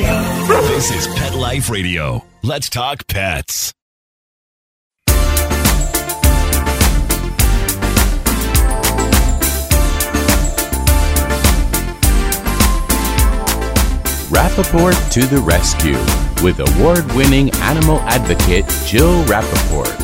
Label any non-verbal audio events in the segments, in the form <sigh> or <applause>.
This is Pet Life Radio. Let's talk pets. Rappaport to the rescue with award winning animal advocate Jill Rappaport.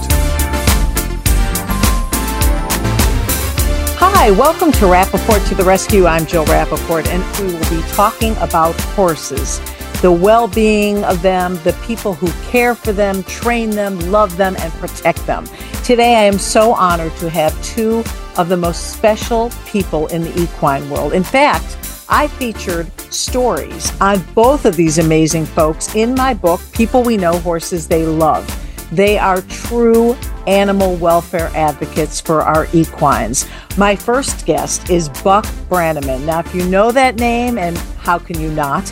Hi, welcome to Rappaport to the Rescue. I'm Jill Rappaport, and we will be talking about horses, the well being of them, the people who care for them, train them, love them, and protect them. Today, I am so honored to have two of the most special people in the equine world. In fact, I featured stories on both of these amazing folks in my book, People We Know Horses They Love. They are true animal welfare advocates for our equines. My first guest is Buck Brannaman. Now, if you know that name, and how can you not?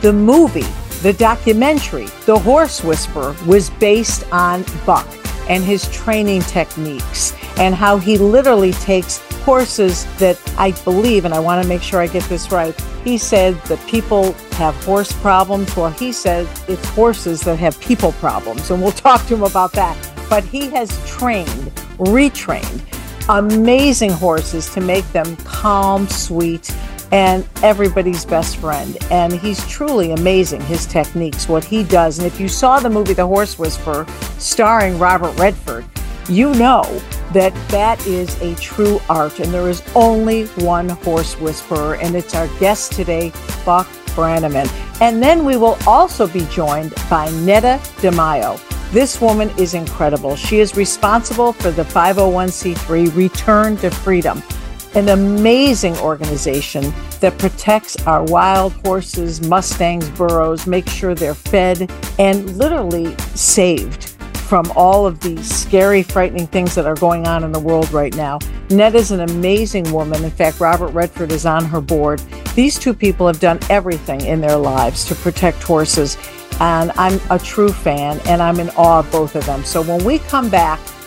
The movie, the documentary, The Horse Whisperer, was based on Buck and his training techniques and how he literally takes horses that I believe, and I want to make sure I get this right. He said that people have horse problems. Well, he said it's horses that have people problems, and we'll talk to him about that. But he has trained, retrained amazing horses to make them calm, sweet, and everybody's best friend. And he's truly amazing, his techniques, what he does. And if you saw the movie The Horse Whisperer, starring Robert Redford, you know that that is a true art. And there is only one horse whisperer, and it's our guest today, Buck Brannaman. And then we will also be joined by Neda DeMayo. This woman is incredible. She is responsible for the 501c3 Return to Freedom, an amazing organization that protects our wild horses, mustangs, burros, makes sure they're fed and literally saved from all of these scary, frightening things that are going on in the world right now. Ned is an amazing woman. In fact, Robert Redford is on her board. These two people have done everything in their lives to protect horses. And I'm a true fan and I'm in awe of both of them. So when we come back,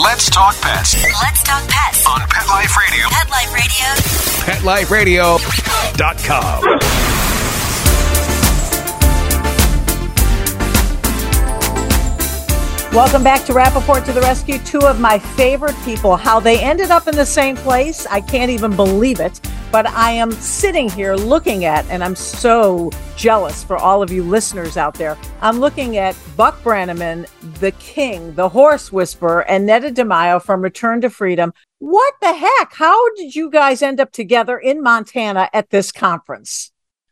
Let's talk pets Let's talk pets. on Pet Life Radio. Pet Life Radio. PetLifeRadio.com. Welcome back to Rappaport to the Rescue. Two of my favorite people. How they ended up in the same place, I can't even believe it. But I am sitting here looking at, and I'm so jealous for all of you listeners out there. I'm looking at Buck Brannaman, the king, the horse whisperer, and Neda DeMayo from Return to Freedom. What the heck? How did you guys end up together in Montana at this conference?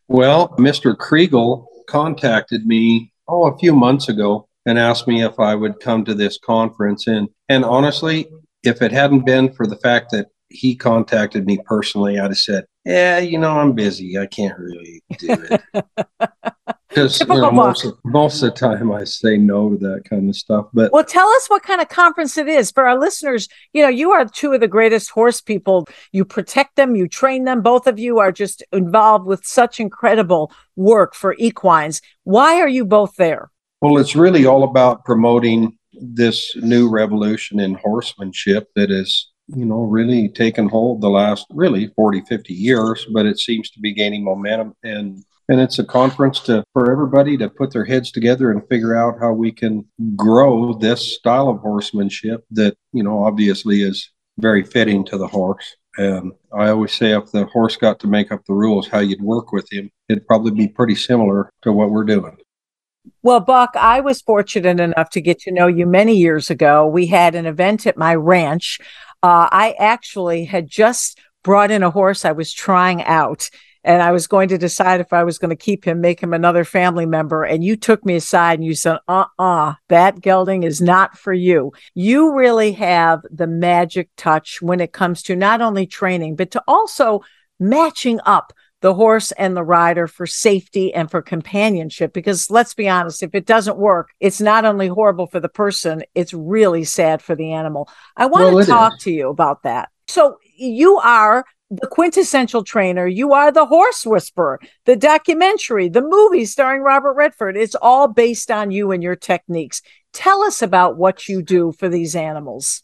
Well, Mr. Kriegel contacted me oh a few months ago and asked me if I would come to this conference and and honestly, if it hadn't been for the fact that he contacted me personally, I'd have said, "Yeah, you know, I'm busy. I can't really do it." <laughs> Because you know, most of, most of the time I say no to that kind of stuff. But Well, tell us what kind of conference it is for our listeners. You know, you are two of the greatest horse people. You protect them, you train them. Both of you are just involved with such incredible work for equines. Why are you both there? Well, it's really all about promoting this new revolution in horsemanship that has, you know, really taken hold the last really 40, 50 years, but it seems to be gaining momentum. And and it's a conference to for everybody to put their heads together and figure out how we can grow this style of horsemanship that, you know, obviously is very fitting to the horse. And I always say if the horse got to make up the rules how you'd work with him, it'd probably be pretty similar to what we're doing. Well, Buck, I was fortunate enough to get to know you many years ago. We had an event at my ranch. Uh, I actually had just brought in a horse I was trying out and I was going to decide if I was going to keep him, make him another family member. And you took me aside and you said, uh uh-uh, uh, that gelding is not for you. You really have the magic touch when it comes to not only training, but to also matching up the horse and the rider for safety and for companionship. Because let's be honest, if it doesn't work, it's not only horrible for the person, it's really sad for the animal. I want well, to talk is. to you about that. So you are the quintessential trainer. You are the horse whisperer, the documentary, the movie starring Robert Redford. It's all based on you and your techniques. Tell us about what you do for these animals.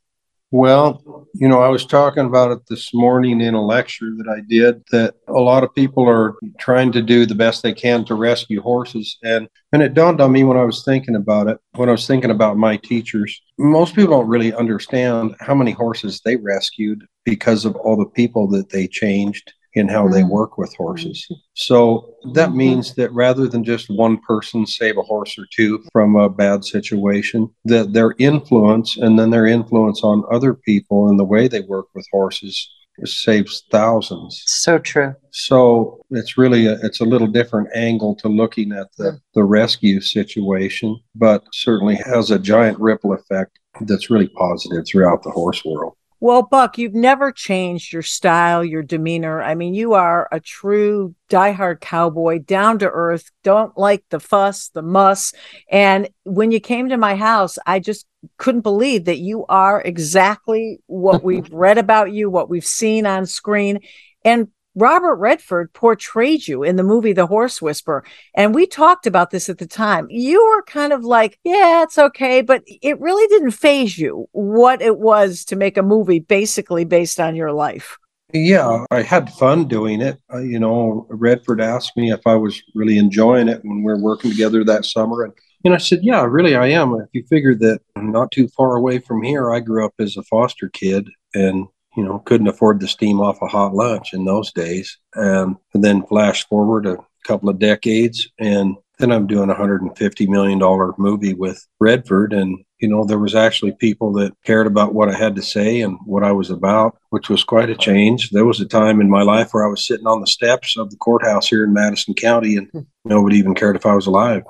Well, you know, I was talking about it this morning in a lecture that I did that a lot of people are trying to do the best they can to rescue horses. And and it dawned on me when I was thinking about it, when I was thinking about my teachers, most people don't really understand how many horses they rescued because of all the people that they changed in how they mm-hmm. work with horses. So that mm-hmm. means that rather than just one person save a horse or two from a bad situation, that their influence and then their influence on other people and the way they work with horses saves thousands. So true. So it's really a, it's a little different angle to looking at the, the rescue situation, but certainly has a giant ripple effect that's really positive throughout the horse world. Well, Buck, you've never changed your style, your demeanor. I mean, you are a true diehard cowboy, down to earth, don't like the fuss, the muss. And when you came to my house, I just couldn't believe that you are exactly what we've <laughs> read about you, what we've seen on screen. And Robert Redford portrayed you in the movie The Horse Whisperer. And we talked about this at the time. You were kind of like, yeah, it's okay. But it really didn't phase you what it was to make a movie basically based on your life. Yeah, I had fun doing it. Uh, you know, Redford asked me if I was really enjoying it when we were working together that summer. And, and I said, yeah, really, I am. If you figure that not too far away from here, I grew up as a foster kid and you know, couldn't afford the steam off a hot lunch in those days. Um, and then flash forward a couple of decades, and then I'm doing a $150 million movie with Redford. And, you know, there was actually people that cared about what I had to say and what I was about, which was quite a change. There was a time in my life where I was sitting on the steps of the courthouse here in Madison County and nobody even cared if I was alive.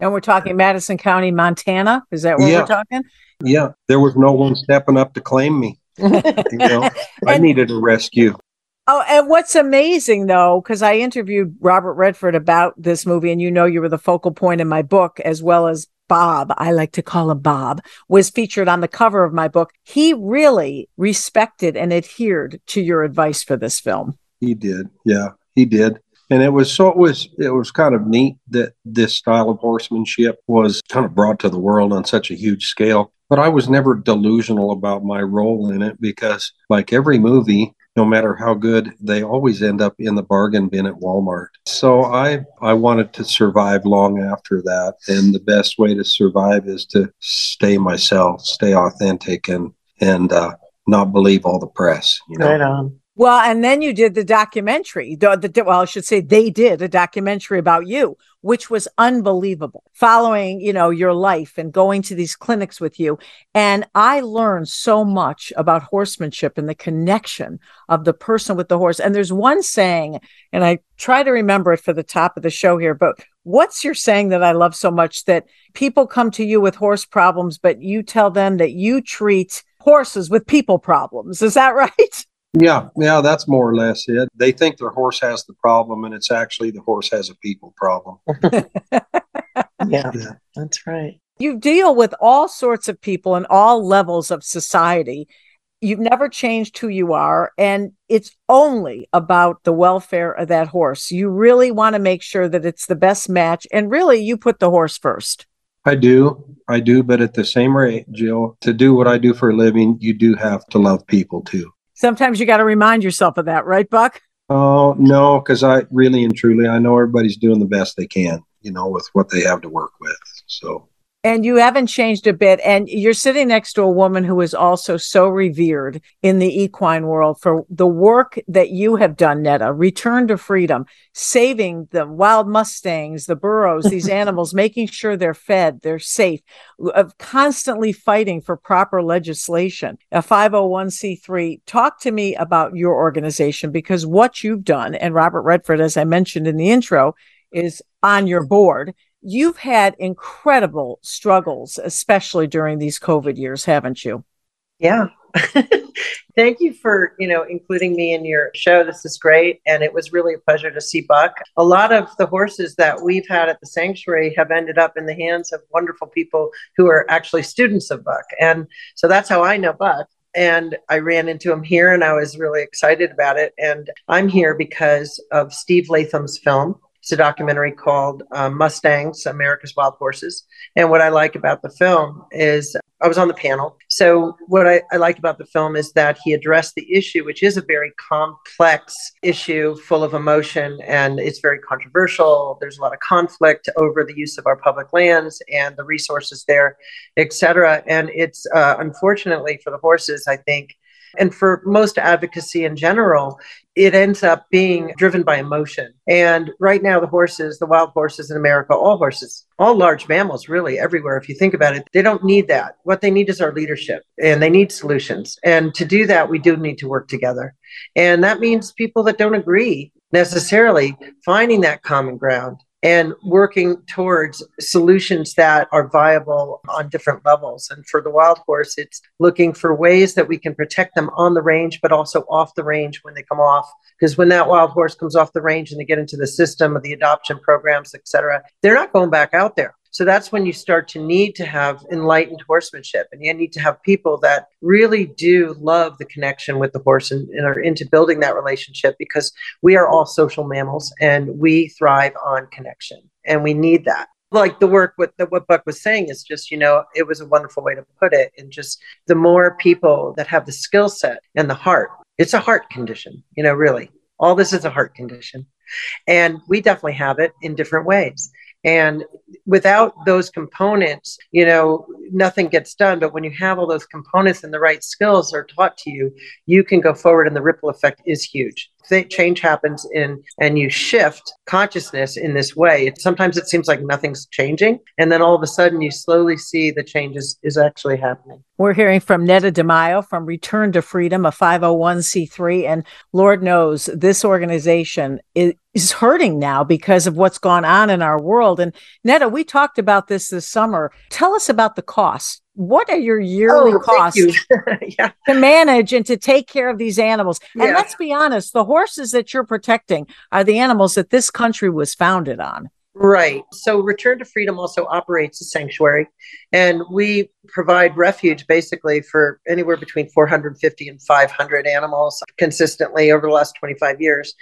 And we're talking Madison County, Montana. Is that where yeah. we're talking? Yeah. There was no one stepping up to claim me you <laughs> know, I needed a rescue. Oh, and what's amazing though, because I interviewed Robert Redford about this movie, and you know, you were the focal point in my book, as well as Bob, I like to call him Bob, was featured on the cover of my book. He really respected and adhered to your advice for this film. He did. Yeah, he did. And it was so it was it was kind of neat that this style of horsemanship was kind of brought to the world on such a huge scale but I was never delusional about my role in it because, like every movie, no matter how good, they always end up in the bargain bin at Walmart. So I I wanted to survive long after that, and the best way to survive is to stay myself, stay authentic, and and uh, not believe all the press. You know? Right on. Well, and then you did the documentary. The, the, well, I should say they did a documentary about you, which was unbelievable. Following, you know, your life and going to these clinics with you, and I learned so much about horsemanship and the connection of the person with the horse. And there's one saying, and I try to remember it for the top of the show here, but what's your saying that I love so much that people come to you with horse problems, but you tell them that you treat horses with people problems. Is that <laughs> right? Yeah, yeah, that's more or less it. They think their horse has the problem, and it's actually the horse has a people problem. <laughs> yeah, yeah, that's right. You deal with all sorts of people in all levels of society. You've never changed who you are, and it's only about the welfare of that horse. You really want to make sure that it's the best match, and really, you put the horse first. I do. I do. But at the same rate, Jill, to do what I do for a living, you do have to love people too sometimes you got to remind yourself of that, right, Buck? Oh, no, because I really and truly, I know everybody's doing the best they can, you know, with what they have to work with. So, And you haven't changed a bit. And you're sitting next to a woman who is also so revered in the equine world for the work that you have done, Neda. Return to freedom, saving the wild mustangs, the burros, these <laughs> animals, making sure they're fed, they're safe, of constantly fighting for proper legislation. A 501c3. Talk to me about your organization because what you've done, and Robert Redford, as I mentioned in the intro, is on your board. You've had incredible struggles, especially during these COVID years, haven't you? Yeah. <laughs> Thank you for, you know, including me in your show. This is great. And it was really a pleasure to see Buck. A lot of the horses that we've had at the sanctuary have ended up in the hands of wonderful people who are actually students of Buck. And so that's how I know Buck and I ran into him here and I was really excited about it. And I'm here because of Steve Latham's film. It's a documentary called um, Mustangs, America's Wild Horses. And what I like about the film is I was on the panel. So, what I, I like about the film is that he addressed the issue, which is a very complex issue full of emotion and it's very controversial. There's a lot of conflict over the use of our public lands and the resources there, et cetera. And it's uh, unfortunately for the horses, I think, and for most advocacy in general, it ends up being driven by emotion. And right now, the horses, the wild horses in America, all horses, all large mammals, really everywhere, if you think about it, they don't need that. What they need is our leadership and they need solutions. And to do that, we do need to work together. And that means people that don't agree necessarily finding that common ground and working towards solutions that are viable on different levels. And for the wild horse, it's looking for ways that we can protect them on the range, but also off the range when they come off. Because when that wild horse comes off the range and they get into the system of the adoption programs, et cetera, they're not going back out there. So that's when you start to need to have enlightened horsemanship and you need to have people that really do love the connection with the horse and, and, are into building that relationship because we are all social mammals and we thrive on connection and we need that. Like the work with the, what Buck was saying is just, you know, it was a wonderful way to put it. And just the more people that have the skill set and the heart, it's a heart condition, you know, really. All this is a heart condition. And we definitely have it in different ways. And without those components, you know, nothing gets done. But when you have all those components and the right skills are taught to you, you can go forward, and the ripple effect is huge. Change happens in, and you shift consciousness in this way. It, sometimes it seems like nothing's changing, and then all of a sudden you slowly see the changes is actually happening. We're hearing from Neda DeMayo from Return to Freedom, a 501c3. And Lord knows this organization is, is hurting now because of what's gone on in our world. And Neda, we talked about this this summer. Tell us about the cost. What are your yearly Oh, costs you. <laughs> yeah. to manage and to take care of these animals? And Yeah. let's be honest, the horses that you're protecting are the animals that this country was founded on. Right. So Return to Freedom also operates a sanctuary, and we provide refuge basically for anywhere between 450 and 500 animals consistently over the last 25 years.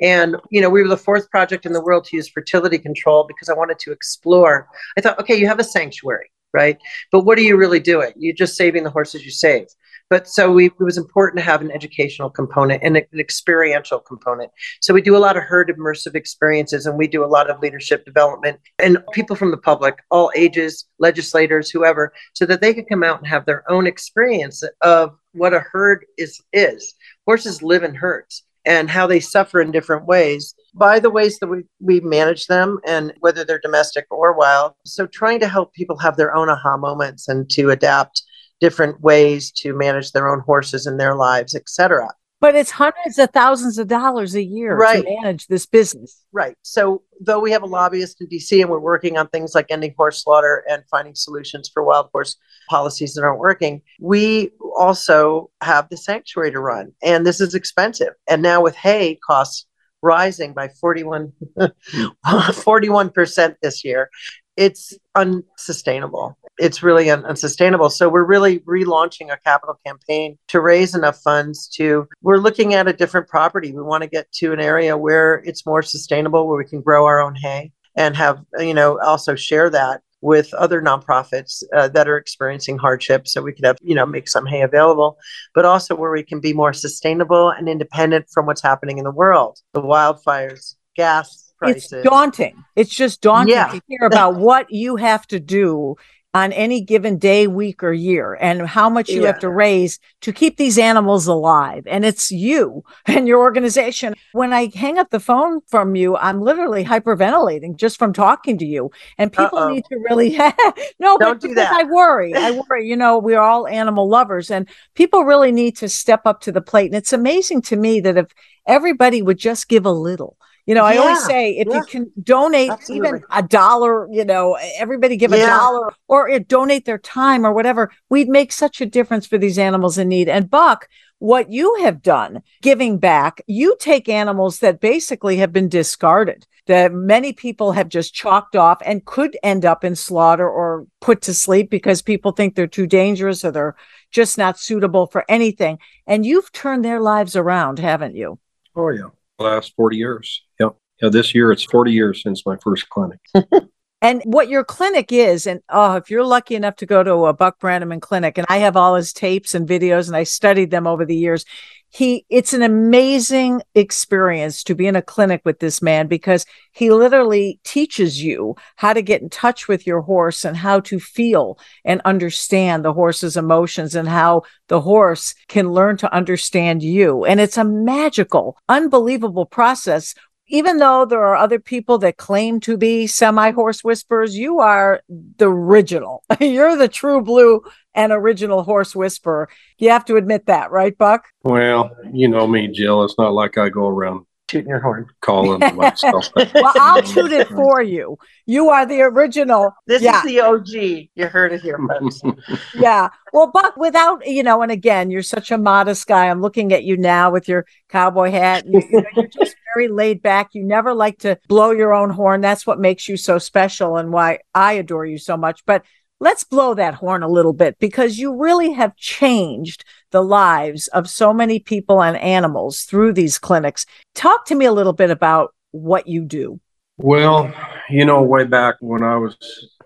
And, you know, we were the fourth project in the world to use fertility control because I wanted to explore. I thought, okay, you have a sanctuary, right? But what are you really doing? You're just saving the horses you save. But so we, it was important to have an educational component and an experiential component. So we do a lot of herd immersive experiences and we do a lot of leadership development and people from the public, all ages, legislators, whoever, so that they can come out and have their own experience of what a herd is is. Horses live in herds and how they suffer in different ways by the ways that we, we manage them and whether they're domestic or wild. So trying to help people have their own aha moments and to adapt different ways to manage their own horses in their lives, etc. But it's hundreds of thousands of dollars a year Right. to manage this business. Right. So, though we have a lobbyist in DC and we're working on things like ending horse slaughter and finding solutions for wild horse policies that aren't working, we also have the sanctuary to run. And this is expensive. And now with hay costs rising by 41, <laughs> 41% this year, it's unsustainable. It's really un- unsustainable. So we're really relaunching a capital campaign to raise enough funds to we're looking at a different property. We want to get to an area where it's more sustainable where we can grow our own hay and have you know also share that with other nonprofits uh, that are experiencing hardship so we could have you know make some hay available but also where we can be more sustainable and independent from what's happening in the world the wildfires gas prices It's daunting. It's just daunting Yeah. to hear about <laughs> what you have to do on any given day, week, or year, and how much you Yeah. have to raise to keep these animals alive. And it's you <laughs> and your organization. When I hang up the phone from you, I'm literally hyperventilating just from talking to you. And people Uh-oh. need to really <laughs> no, Don't do because that. I worry. I worry. You know, we're all animal lovers, and people really need to step up to the plate. And it's amazing to me that if everybody would just give a little. You know, I always say if yeah. you can donate Absolutely. even a dollar, you know, everybody give a dollar or uh, donate their time or whatever, we'd make such a difference for these animals in need. And Buck, what you have done giving back, you take animals that basically have been discarded, that many people have just chalked off and could end up in slaughter or put to sleep because people think they're too dangerous or they're just not suitable for anything. And you've turned their lives around, haven't you? Oh yeah, last forty years. Yep. Yeah, this year it's forty years since my first clinic. <laughs> And what your clinic is, and oh, if you're lucky enough to go to a Buck Brannaman clinic, and I have all his tapes and videos, and I studied them over the years. He, it's an amazing experience to be in a clinic with this man because he literally teaches you how to get in touch with your horse and how to feel and understand the horse's emotions and how the horse can learn to understand you. And it's a magical, unbelievable process even though there are other people that claim to be semi horse whisperers, you are the original. <laughs> You're the true blue and original horse whisperer. You have to admit that, right, Buck? Well, you know me, Jill. It's not like I go around Shooting your horn. calling <laughs> myself. Well, I'll toot it for you. You are the original. This Yeah. is the OG. You heard it here, folks. <laughs> Yeah. Well, Buck, without, you know, and again, you're such a modest guy. I'm looking at you now with your cowboy hat. and You, are just very laid back. You never like to blow your own horn. That's what makes you so special and why I adore you so much. But let's blow that horn a little bit because you really have changed the lives of so many people and animals through these clinics. Talk to me a little bit about what you do. Well, you know, way back when I was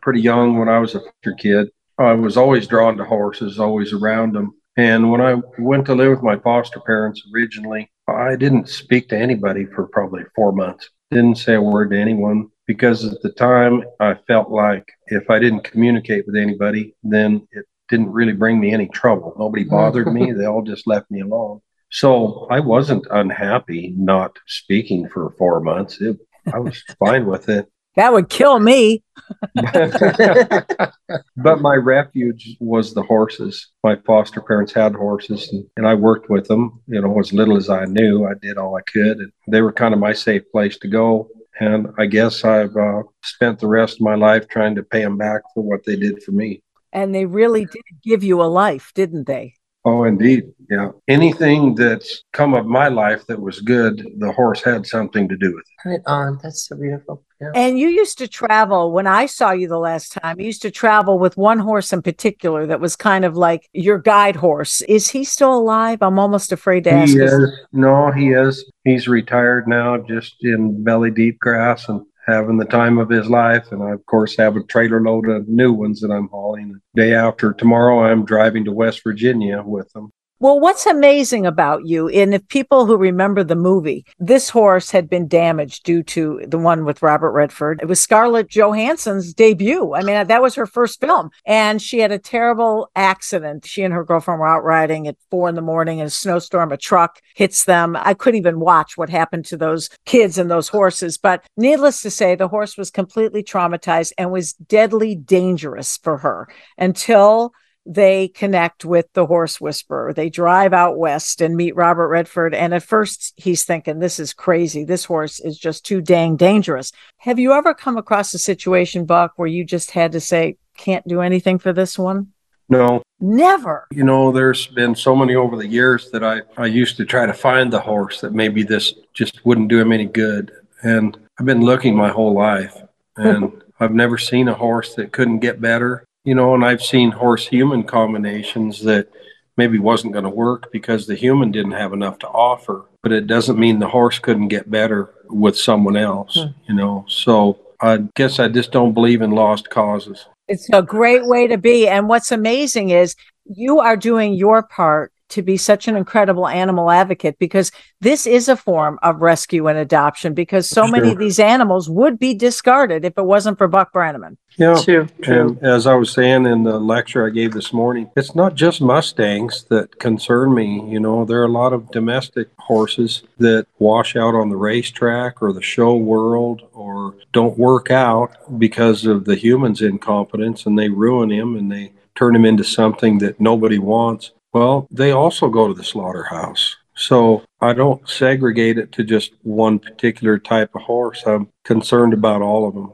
pretty young, when I was a kid, I was always drawn to horses, always around them. And when I went to live with my foster parents originally, I didn't speak to anybody for probably four months. Didn't say a word to anyone because at the time I felt like if I didn't communicate with anybody, then it didn't really bring me any trouble. Nobody bothered me. <laughs> They all just left me alone. So I wasn't unhappy not speaking for four months. It, I was <laughs> fine with it. That would kill me. <laughs> but my refuge was the horses. My foster parents had horses, and, and I worked with them. You know, as little as I knew, I did all I could, and they were kind of my safe place to go. And I guess I've uh, spent the rest of my life trying to pay them back for what they did for me. And they really did give you a life, didn't they? Oh, indeed. Yeah. Anything that's come of my life that was good, the horse had something to do with it. Right on. That's so beautiful. Yeah. And you used to travel when I saw you the last time. You used to travel with one horse in particular that was kind of like your guide horse. Is he still alive? I'm almost afraid to ask. He 'cause- is. No, he is. He's retired now, just in belly deep grass and having the time of his life. And I, of course, have a trailer load of new ones that I'm hauling. Day after tomorrow, I'm driving to West Virginia with them. Well, what's amazing about you, and if people who remember the movie, this horse had been damaged due to the one with Robert Redford. It was Scarlett Johansson's debut. I mean, that was her first film. And she had a terrible accident. She and her girlfriend were out riding at four in the morning in a snowstorm. A truck hits them. I couldn't even watch what happened to those kids and those horses. But needless to say, the horse was completely traumatized and was deadly dangerous for her until they connect with the horse whisperer. They drive out west and meet Robert Redford. And at first, he's thinking, this is crazy. This horse is just too dang dangerous. Have you ever come across a situation, Buck, where you just had to say, can't do anything for this one? No, Never. you know, there's been so many over the years that I, I used to try to find the horse that maybe this just wouldn't do him any good. And I've been looking my whole life <laughs> and I've never seen a horse that couldn't get better. You know, and I've seen horse human combinations that maybe wasn't going to work because the human didn't have enough to offer. But it doesn't mean the horse couldn't get better with someone else, hmm. you know. So I guess I just don't believe in lost causes. It's a great way to be. And what's amazing is you are doing your part to be such an incredible animal advocate because this is a form of rescue and adoption because so sure. many of these animals would be discarded if it wasn't for Buck Brannaman. Yeah, true, true. And as I was saying in the lecture I gave this morning, it's not just Mustangs that concern me. You know, there are a lot of domestic horses that wash out on the racetrack or the show world or don't work out because of the human's incompetence and they ruin him and they turn him into something that nobody wants. Well, they also go to the slaughterhouse. So I don't segregate it to just one particular type of horse. I'm concerned about all of them.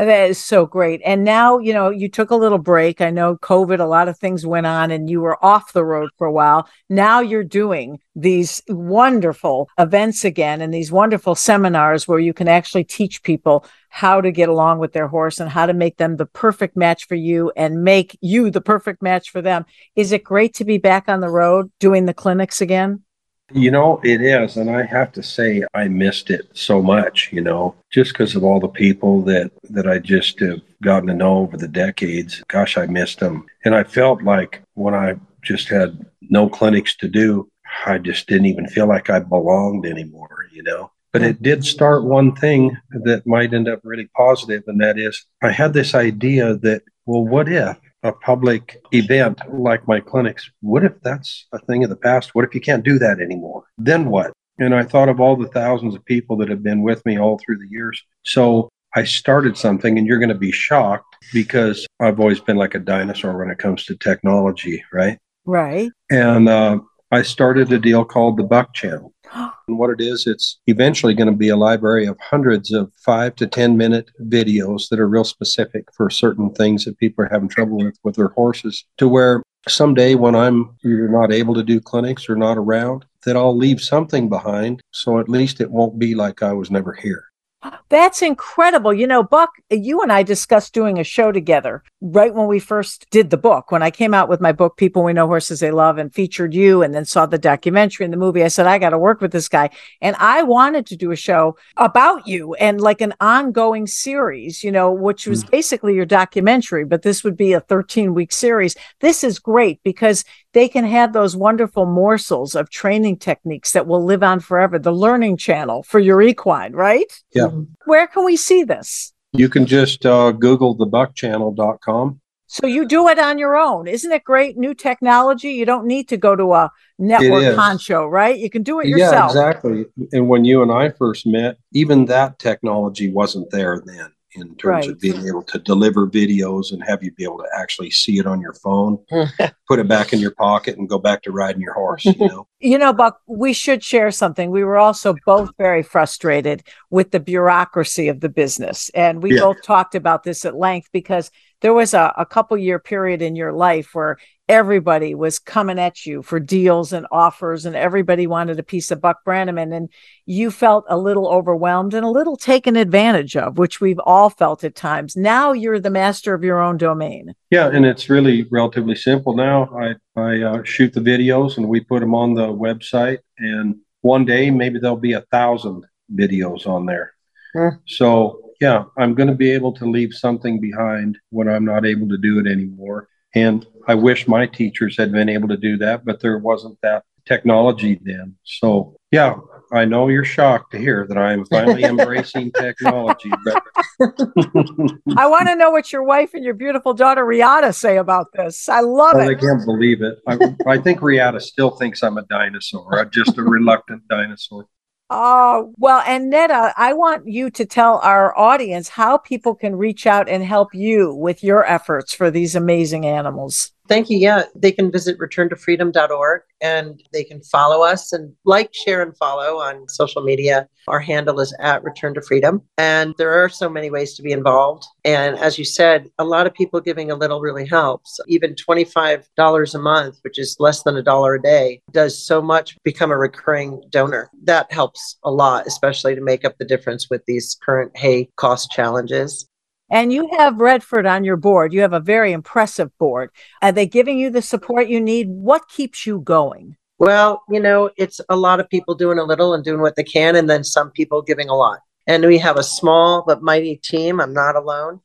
That is so great. And now, you know, you took a little break. I know COVID, a lot of things went on and you were off the road for a while. Now you're doing these wonderful events again and these wonderful seminars where you can actually teach people how to get along with their horse and how to make them the perfect match for you and make you the perfect match for them. Is it great to be back on the road doing the clinics again? You know, it is. And I have to say, I missed it so much, you know, just because of all the people that, that I just have gotten to know over the decades. Gosh, I missed them. And I felt like when I just had no clinics to do, I just didn't even feel like I belonged anymore, you know. But it did start one thing that might end up really positive, and that is I had this idea that, well, what if a public event like my clinics, what if that's a thing of the past? What if you can't do that anymore? Then what? And I thought of all the thousands of people that have been with me all through the years. So I started something, and you're going to be shocked because I've always been like a dinosaur when it comes to technology, right? Right. And uh, I started a deal called the Buck Channel. <gasps> And what it is, it's eventually going to be a library of hundreds of five to 10 minute videos that are real specific for certain things that people are having trouble with with their horses. To where someday when I'm you're not able to do clinics or not around, that I'll leave something behind. So at least it won't be like I was never here. That's incredible. You know, Buck, you and I discussed doing a show together right when we first did the book. When I came out with my book, People We Know Horses They Love, and featured you and then saw the documentary and the movie, I said, I got to work with this guy. And I wanted to do a show about you and like an ongoing series, you know, which was mm. basically your documentary, but this would be a 13 week series. This is great because they can have those wonderful morsels of training techniques that will live on forever. The learning channel for your equine, right? Yeah. Where can we see this? You can just uh, Google thebuckchannel.com. So you do it on your own. Isn't it great? New technology. You don't need to go to a network poncho, right? You can do it yourself. Yeah, exactly. And when you and I first met, even that technology wasn't there then in terms right. of being able to deliver videos and have you be able to actually see it on your phone, <laughs> put it back in your pocket and go back to riding your horse, you know. <laughs> you know, Buck, we should share something. We were also both very frustrated with the bureaucracy of the business. And we yeah. both talked about this at length because there was a, a couple year period in your life where everybody was coming at you for deals and offers and everybody wanted a piece of buck brannaman and you felt a little overwhelmed and a little taken advantage of which we've all felt at times now you're the master of your own domain yeah and it's really relatively simple now i i uh, shoot the videos and we put them on the website and one day maybe there'll be a thousand videos on there hmm. so yeah, I'm going to be able to leave something behind when I'm not able to do it anymore. And I wish my teachers had been able to do that, but there wasn't that technology then. So, yeah, I know you're shocked to hear that I'm finally <laughs> embracing technology. But I want to know what your wife and your beautiful daughter Reata say about this. I love oh, it. I can't believe it. I, I think Reata still thinks I'm a dinosaur. I'm just a reluctant dinosaur. Oh, well, and Neda, uh, I want you to tell our audience how people can reach out and help you with your efforts for these amazing animals. Thank you. Yeah, they can visit returntofreedom.org and they can follow us and like, share, and follow on social media. Our handle is at Return to Freedom. And there are so many ways to be involved. And as you said, a lot of people giving a little really helps. Even $25 a month, which is less than a dollar a day, does so much become a recurring donor. That helps a lot, especially to make up the difference with these current hay cost challenges. And you have Redford on your board. You have a very impressive board. Are they giving you the support you need? What keeps you going? Well, you know, it's a lot of people doing a little and doing what they can, and then some people giving a lot. And we have a small but mighty team. I'm not alone.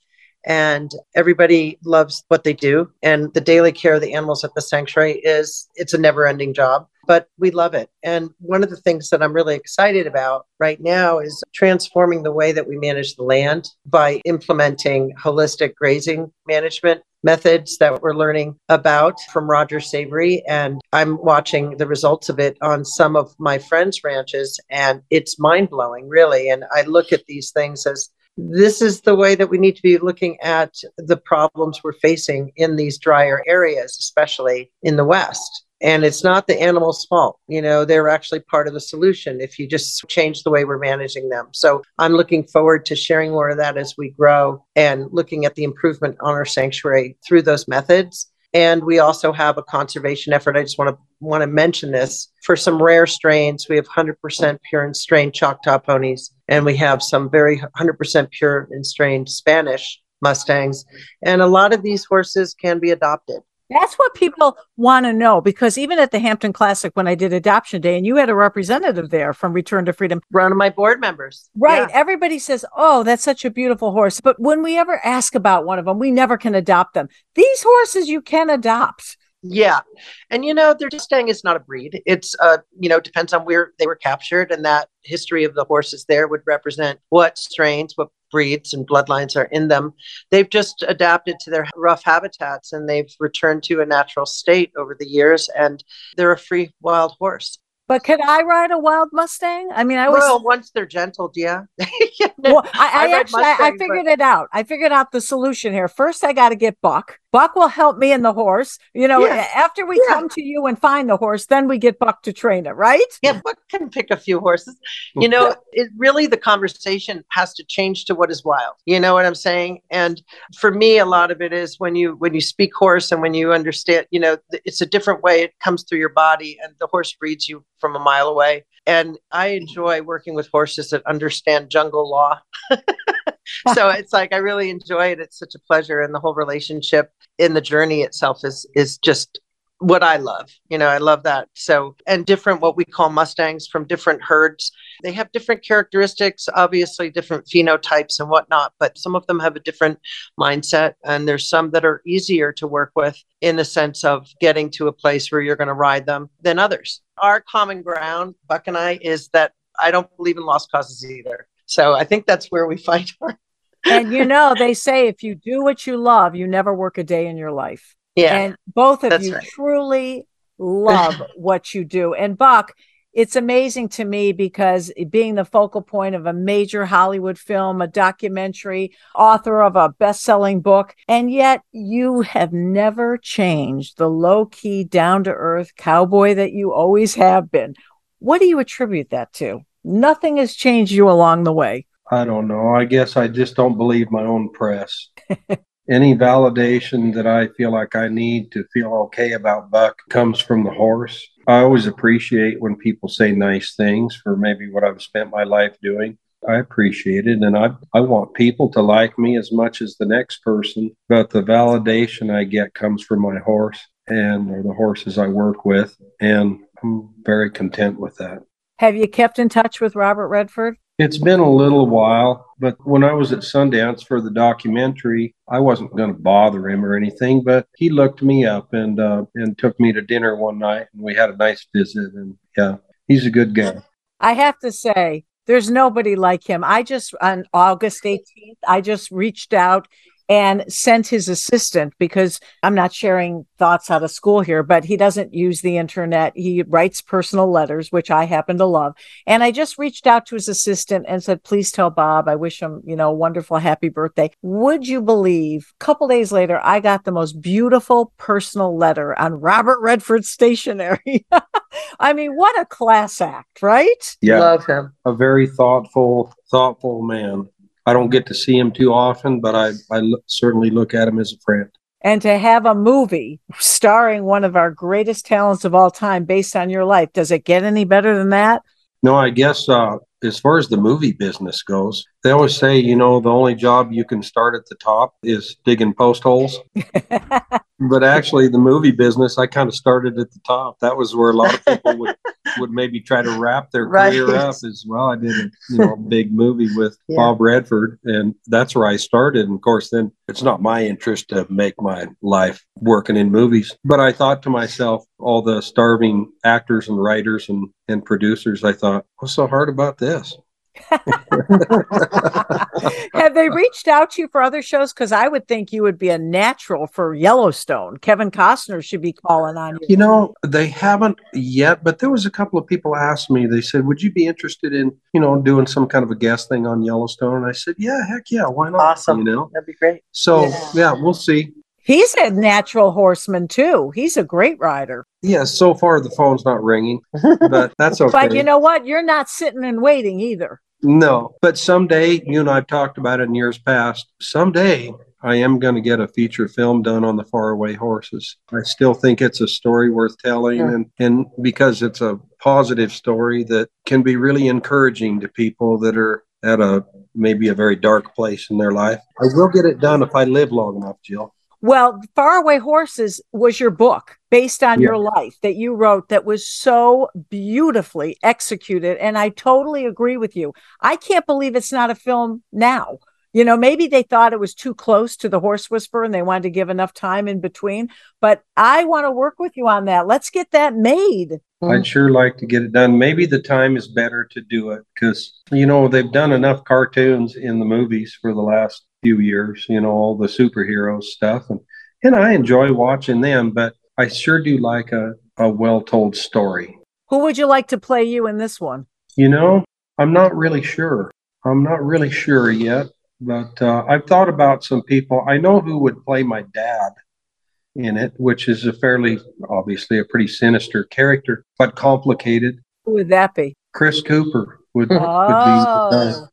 And everybody loves what they do. And the daily care of the animals at the sanctuary is it's a never ending job, but we love it. And one of the things that I'm really excited about right now is transforming the way that we manage the land by implementing holistic grazing management methods that we're learning about from Roger Savory. And I'm watching the results of it on some of my friends' ranches, and it's mind blowing, really. And I look at these things as this is the way that we need to be looking at the problems we're facing in these drier areas, especially in the West. And it's not the animal's fault. You know, they're actually part of the solution if you just change the way we're managing them. So I'm looking forward to sharing more of that as we grow and looking at the improvement on our sanctuary through those methods. And we also have a conservation effort. I just want to want to mention this for some rare strains. We have 100% pure and strained Choctaw ponies, and we have some very 100% pure and strained Spanish Mustangs. And a lot of these horses can be adopted. That's what people want to know because even at the Hampton Classic, when I did Adoption Day, and you had a representative there from Return to Freedom, one of my board members. Right. Yeah. Everybody says, Oh, that's such a beautiful horse. But when we ever ask about one of them, we never can adopt them. These horses you can adopt. Yeah. And you know, their Mustang is not a breed. It's uh, you know, depends on where they were captured and that history of the horses there would represent what strains, what breeds and bloodlines are in them. They've just adapted to their rough habitats and they've returned to a natural state over the years and they're a free wild horse. But could I ride a wild Mustang? I mean, I was well once they're gentled, yeah. <laughs> well, I, I, I actually Mustang, I, figured but... it out. I figured out the solution here. First, I got to get Buck. Buck will help me and the horse. You know, yeah. after we yeah. come to you and find the horse, then we get Buck to train it, right? Yeah, Buck can pick a few horses. You know, it really the conversation has to change to what is wild. You know what I'm saying? And for me, a lot of it is when you when you speak horse and when you understand, you know, it's a different way. It comes through your body, and the horse reads you from a mile away. And I enjoy working with horses that understand jungle law. <laughs> <laughs> so it's like I really enjoy it. It's such a pleasure, and the whole relationship in the journey itself is is just what I love. You know, I love that. So, and different what we call Mustangs from different herds. They have different characteristics, obviously, different phenotypes and whatnot, but some of them have a different mindset. And there's some that are easier to work with in the sense of getting to a place where you're going to ride them than others. Our common ground, Buck and I, is that I don't believe in lost causes either. So I think that's where we fight. <laughs> and you know, they say if you do what you love, you never work a day in your life. Yeah. And both of you right. truly love <laughs> what you do. And Buck, it's amazing to me because being the focal point of a major Hollywood film, a documentary, author of a best selling book, and yet you have never changed the low key, down to earth cowboy that you always have been. What do you attribute that to? Nothing has changed you along the way. I don't know. I guess I just don't believe my own press. <laughs> Any validation that I feel like I need to feel okay about Buck comes from the horse. I always appreciate when people say nice things for maybe what I've spent my life doing. I appreciate it. And I, I want people to like me as much as the next person. But the validation I get comes from my horse and or the horses I work with. And I'm very content with that. Have you kept in touch with Robert Redford? It's been a little while, but when I was at Sundance for the documentary, I wasn't going to bother him or anything. But he looked me up and uh, and took me to dinner one night, and we had a nice visit. And yeah, he's a good guy. I have to say, there's nobody like him. I just on August 18th, I just reached out and sent his assistant because I'm not sharing thoughts out of school here, but he doesn't use the internet. He writes personal letters, which I happen to love. And I just reached out to his assistant and said, please tell Bob, I wish him, you know, wonderful happy birthday. Would you believe a couple days later, I got the most beautiful personal letter on Robert Redford stationery. <laughs> I mean, what a class act, right? Yeah. Love him. A very thoughtful, thoughtful man. I don't get to see him too often, but I, I l- certainly look at him as a friend. And to have a movie starring one of our greatest talents of all time based on your life, does it get any better than that? No, I guess uh, as far as the movie business goes, They always say, you know, the only job you can start at the top is digging post holes. <laughs> but actually, the movie business, I kind of started at the top. That was where a lot of people would, <laughs> would maybe try to wrap their Right. career up as well. I did a you know big movie with Yeah. Bob Redford, and that's where I started. And of course, then it's not my interest to make my life working in movies. But I thought to myself, all the starving actors and writers and and producers, I thought, what's so hard about this? <laughs> Have they reached out to you for other shows? Because I would think you would be a natural for Yellowstone. Kevin Costner should be calling on you. You know, they haven't yet, but there was a couple of people asked me, they said, Would you be interested in, you know, doing some kind of a guest thing on Yellowstone? And I said, Yeah, heck yeah, why not? Awesome. You know? That'd be great. So Yeah. yeah, we'll see. He's a natural horseman too. He's a great rider. Yeah, so far the phone's not ringing, but that's <laughs> okay. But you know what? You're not sitting and waiting either. No, but someday, you and I've talked about it in years past. Someday I am going to get a feature film done on the faraway horses. I still think it's a story worth telling, Yeah. and and because it's a positive story that can be really encouraging to people that are at a maybe a very dark place in their life. I will get it done if I live long enough, Jill. Well, Faraway Horses was your book based on Yeah. your life that you wrote that was so beautifully executed. And I totally agree with you. I can't believe it's not a film now. You know, maybe they thought it was too close to the horse whisperer and they wanted to give enough time in between. But I want to work with you on that. Let's get that made. I'd sure like to get it done. Maybe the time is better to do it because, you know, they've done enough cartoons in the movies for the last few years, you know, all the superhero stuff. And, and I enjoy watching them, but I sure do like a, a well told story. Who would you like to play you in this one? You know, I'm not really sure. I'm not really sure yet, but uh, I've thought about some people. I know who would play my dad in it, which is a fairly, obviously, a pretty sinister character, but complicated. Who would that be? Chris Cooper would, would be Oh,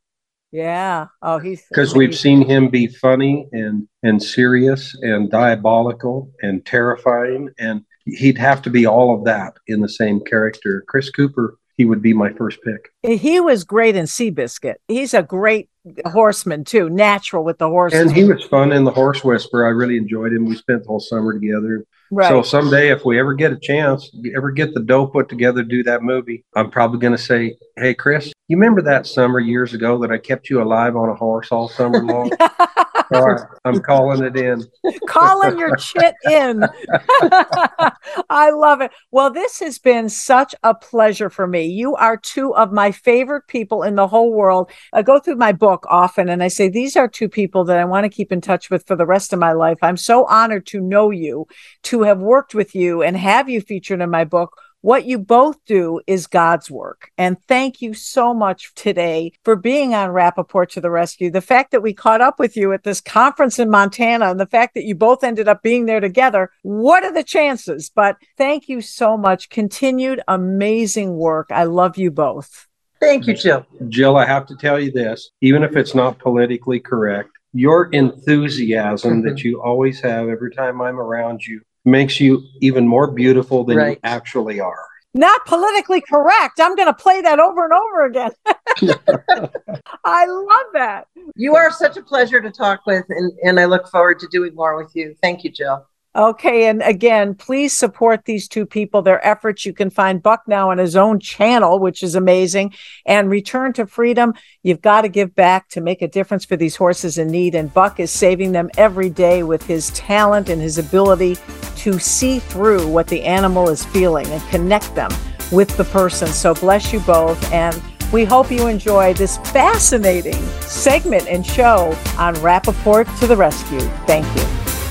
yeah. Oh, he's because we've seen him be funny and and serious and diabolical and terrifying and he'd have to be all of that in the same character. Chris Cooper, he would be my first pick. He was great in Seabiscuit. He's a great horseman too, natural with the horse. And he was fun in the Horse Whisperer. I really enjoyed him. We spent the whole summer together. right. So someday, if we ever get a chance, ever get the dough put together, do that movie, I'm probably going to say, "Hey, Chris, you remember that summer years ago that I kept you alive on a horse all summer long? <laughs> all right, I'm calling it in." <laughs> Calling your chit in. <laughs> I love it. Well, this has been such a pleasure for me. You are two of my favorite people in the whole world. I go through my book often and I say, these are two people that I want to keep in touch with for the rest of my life. I'm so honored to know you, to have worked with you, and have you featured in my book. What you both do is God's work. And thank you so much today for being on Rappaport to the rescue. The fact that we caught up with you at this conference in Montana and the fact that you both ended up being there together, what are the chances? But thank you so much. Continued amazing work. I love you both. Thank you, Jill. Jill, I have to tell you this, even if it's not politically correct, your enthusiasm that you always have every time I'm around you makes you even more beautiful than you actually are. Not politically correct. I'm going to play that over and over again. <laughs> I love that. You are such a pleasure to talk with, and, and I look forward to doing more with you. Thank you, Jill. Okay. And again, please support these two people, their efforts. You can find Buck now on his own channel, which is amazing. And Return to Freedom, you've got to give back to make a difference for these horses in need. And Buck is saving them every day with his talent and his ability to see through what the animal is feeling and connect them with the person. So bless you both. And we hope you enjoy this fascinating segment and show on Rappaport to the Rescue. Thank you.